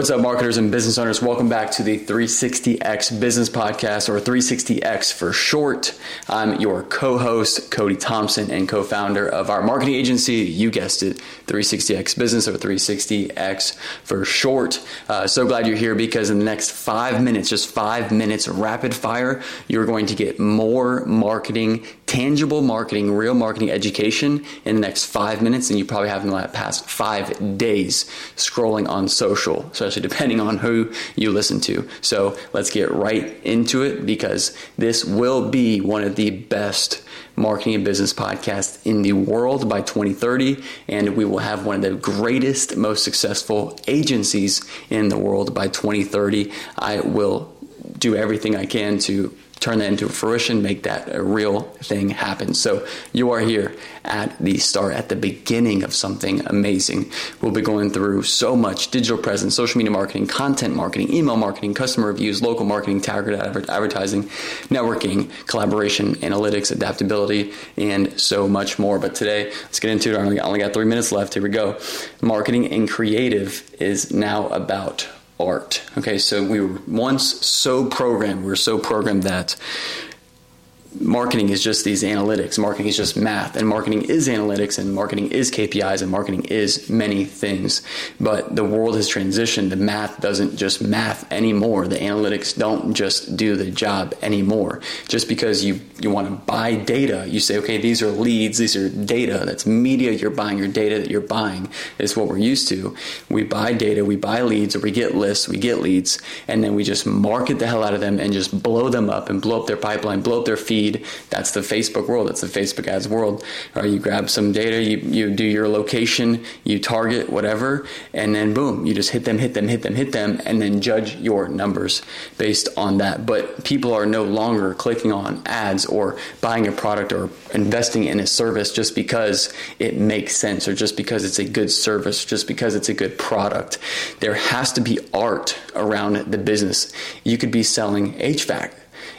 What's up, marketers and business owners? Welcome back to the 360X Business Podcast, or 360X for short. I'm your co host, Kody Thompson, and co founder of our marketing agency. You guessed it, 360X Business, or 360X for short. Uh, so glad you're here because in the next five minutes, just five minutes rapid fire, you're going to get more marketing, tangible marketing, real marketing education in the next five minutes than you probably have in the past five days scrolling on social especially depending on who you listen to. So let's get right into it because this will be one of the best marketing and business podcasts in the world by 2030. And we will have one of the greatest, most successful agencies in the world by 2030. I will do everything I can to turn that into fruition, make that a real thing happen. So you are here at the start, at the beginning of something amazing. We'll be going through so much digital presence, social media marketing, content marketing, email marketing, customer reviews, local marketing, targeted advertising, networking, collaboration, analytics, adaptability, and so much more. But today, let's get into it. I only got three minutes left. Here we go. Marketing and creative is now about art. Okay, so we were once so programmed, we were so programmed that marketing is just these analytics. Marketing is just math, and marketing is analytics, and marketing is KPIs, and marketing is many things. But the world has transitioned. The math doesn't just math anymore. The analytics don't just do the job anymore. Just because you you want to buy data, you say, okay, these are leads, these are data. That's media you're buying. Your data that you're buying is what we're used to. We buy data, we buy leads, or we get lists, we get leads, and then we just market the hell out of them and just blow them up and blow up their pipeline, blow up their feed That's the Facebook world. That's the Facebook ads world. Or you grab some data, you, you do your location, you target whatever, and then boom, you just hit them, hit them, hit them, hit them, and then judge your numbers based on that. But people are no longer clicking on ads or buying a product or investing in a service just because it makes sense or just because it's a good service, just because it's a good product. There has to be art around the business. You could be selling HVAC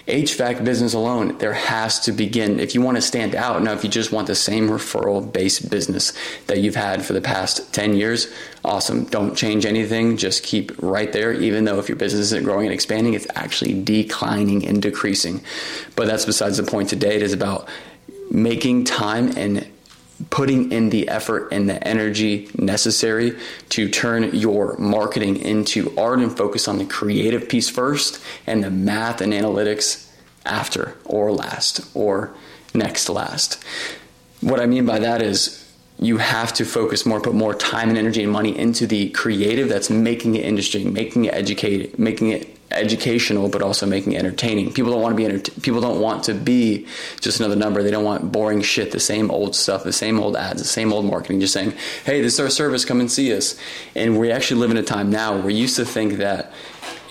HVAC business alone, there has to begin. If you want to stand out, now if you just want the same referral based business that you've had for the past 10 years, awesome. Don't change anything. Just keep right there. Even though if your business isn't growing and expanding, it's actually declining and decreasing. But that's besides the point today. It is about making time and putting in the effort and the energy necessary to turn your marketing into art and focus on the creative piece first and the math and analytics after or last or next last. What I mean by that is you have to focus more, put more time and energy and money into the creative that's making it industry, making it educated, making it educational, but also making it entertaining. People don't want to be enter- people don't want to be just another number. They don't want boring shit, the same old stuff, the same old ads, the same old marketing. Just saying, "Hey, this is our service. Come and see us." And we actually live in a time now where we used to think that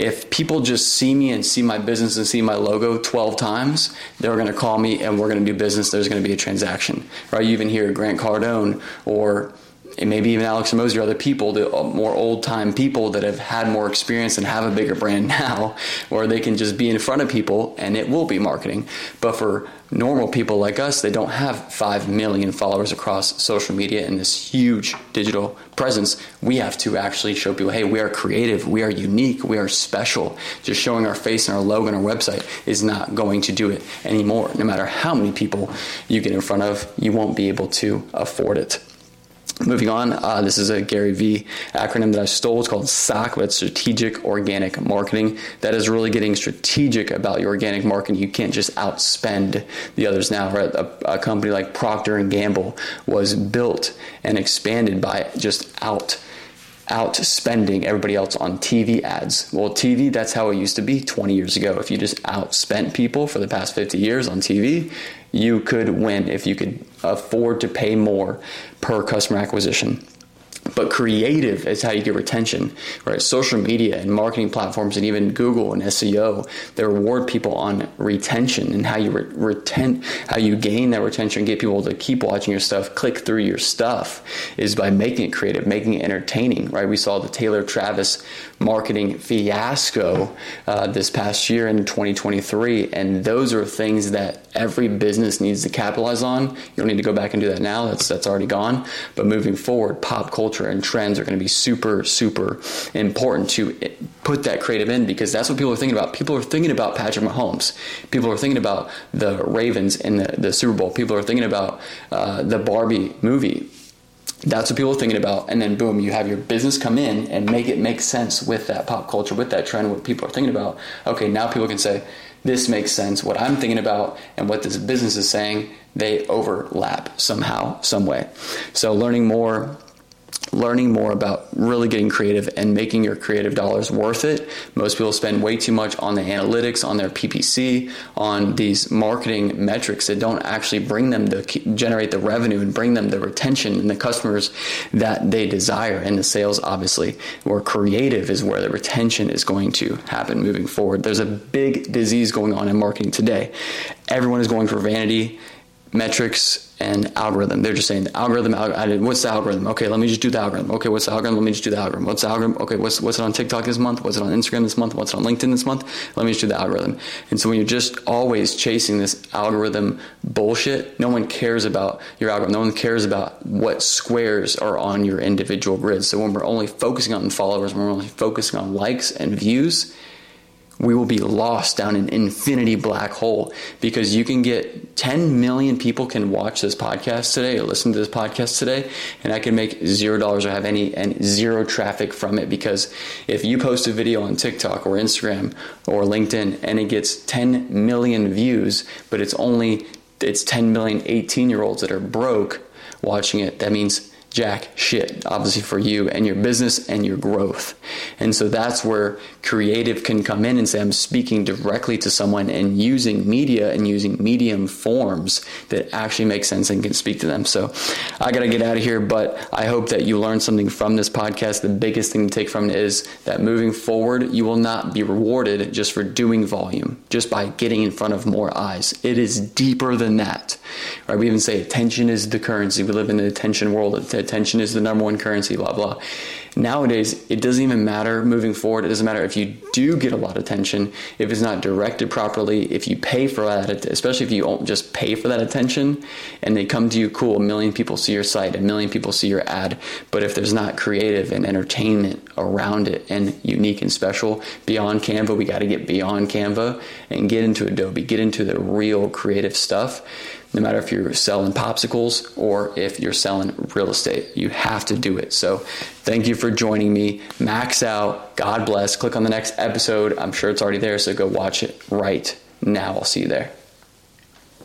if people just see me and see my business and see my logo 12 times, they're going to call me and we're going to do business. There's going to be a transaction, right? You even hear Grant Cardone or and maybe even Alex Hormozi or other people, the uh, more old time people that have had more experience and have a bigger brand now, where they can just be in front of people and it will be marketing. But for normal people like us, they don't have 5 million followers across social media and this huge digital presence. We have to actually show people, hey, we are creative, we are unique, we are special. Just showing our face and our logo and our website is not going to do it anymore. No matter how many people you get in front of, you won't be able to afford it. Moving on, uh, this is a Gary V acronym that I stole. It's called SOC, but Strategic Organic Marketing. That is really getting strategic about your organic marketing. You can't just outspend the others now. Right? A, a company like Procter and Gamble was built and expanded by just out outspending everybody else on TV ads. Well, TV, that's how it used to be 20 years ago. If you just outspent people for the past 50 years on TV, you could win if you could afford to pay more per customer acquisition. But creative is how you get retention, right? Social media and marketing platforms and even Google and SEO, they reward people on retention and how you re- retain, how you gain that retention, and get people to keep watching your stuff, click through your stuff is by making it creative, making it entertaining, right? We saw the Taylor Travis marketing fiasco uh, this past year in 2023, and those are things that every business needs to capitalize on. You don't need to go back and do that now. That's that's already gone. But moving forward, pop culture culture and trends are going to be super, super important to put that creative in because that's what people are thinking about. People are thinking about Patrick Mahomes. People are thinking about the Ravens in the, the Super Bowl. People are thinking about uh, the Barbie movie. That's what people are thinking about. And then, boom, you have your business come in and make it make sense with that pop culture, with that trend, what people are thinking about. Okay, now people can say, this makes sense. What I'm thinking about and what this business is saying, they overlap somehow, some way. So, learning more learning more about really getting creative and making your creative dollars worth it. Most people spend way too much on the analytics, on their PPC, on these marketing metrics that don't actually bring them to generate the revenue and bring them the retention and the customers that they desire and the sales, obviously. Where creative is where the retention is going to happen moving forward. There's a big disease going on in marketing today. Everyone is going for vanity metrics and algorithm. They're just saying the algorithm. What's the algorithm? Okay, let me just do the algorithm. Okay, what's the algorithm? Let me just do the algorithm. What's the algorithm? Okay, what's what's it on TikTok this month? What's it on Instagram this month? What's it on LinkedIn this month? Let me just do the algorithm. And so when you're just always chasing this algorithm bullshit, no one cares about your algorithm. No one cares about what squares are on your individual grid. So when we're only focusing on followers, when we're only focusing on likes and views we will be lost down an infinity black hole because you can get 10 million people can watch this podcast today or listen to this podcast today and I can make zero dollars or have any and zero traffic from it because if you post a video on TikTok or Instagram or LinkedIn and it gets 10 million views but it's only it's 10 million 18 year olds that are broke watching it that means jack shit, obviously, for you and your business and your growth. And so that's where creative can come in and say, I'm speaking directly to someone and using media and using medium forms that actually make sense and can speak to them. So I got to get out of here, but I hope that you learned something from this podcast. The biggest thing to take from it is that moving forward, you will not be rewarded just for doing volume, just by getting in front of more eyes. It is deeper than that. Right? We even say attention is the currency. We live in an attention world attention is the number one currency, blah, blah. Nowadays, it doesn't even matter moving forward. It doesn't matter if you do get a lot of attention, if it's not directed properly, if you pay for that, especially if you just pay for that attention and they come to you, cool, a million people see your site, a million people see your ad. But if there's not creative and entertainment around it and unique and special beyond Canva, we got to get beyond Canva and get into Adobe, get into the real creative stuff no matter if you're selling popsicles or if you're selling real estate. You have to do it. So, thank you for joining me. Max out. God bless. Click on the next episode. I'm sure it's already there, so go watch it right now. I'll see you there.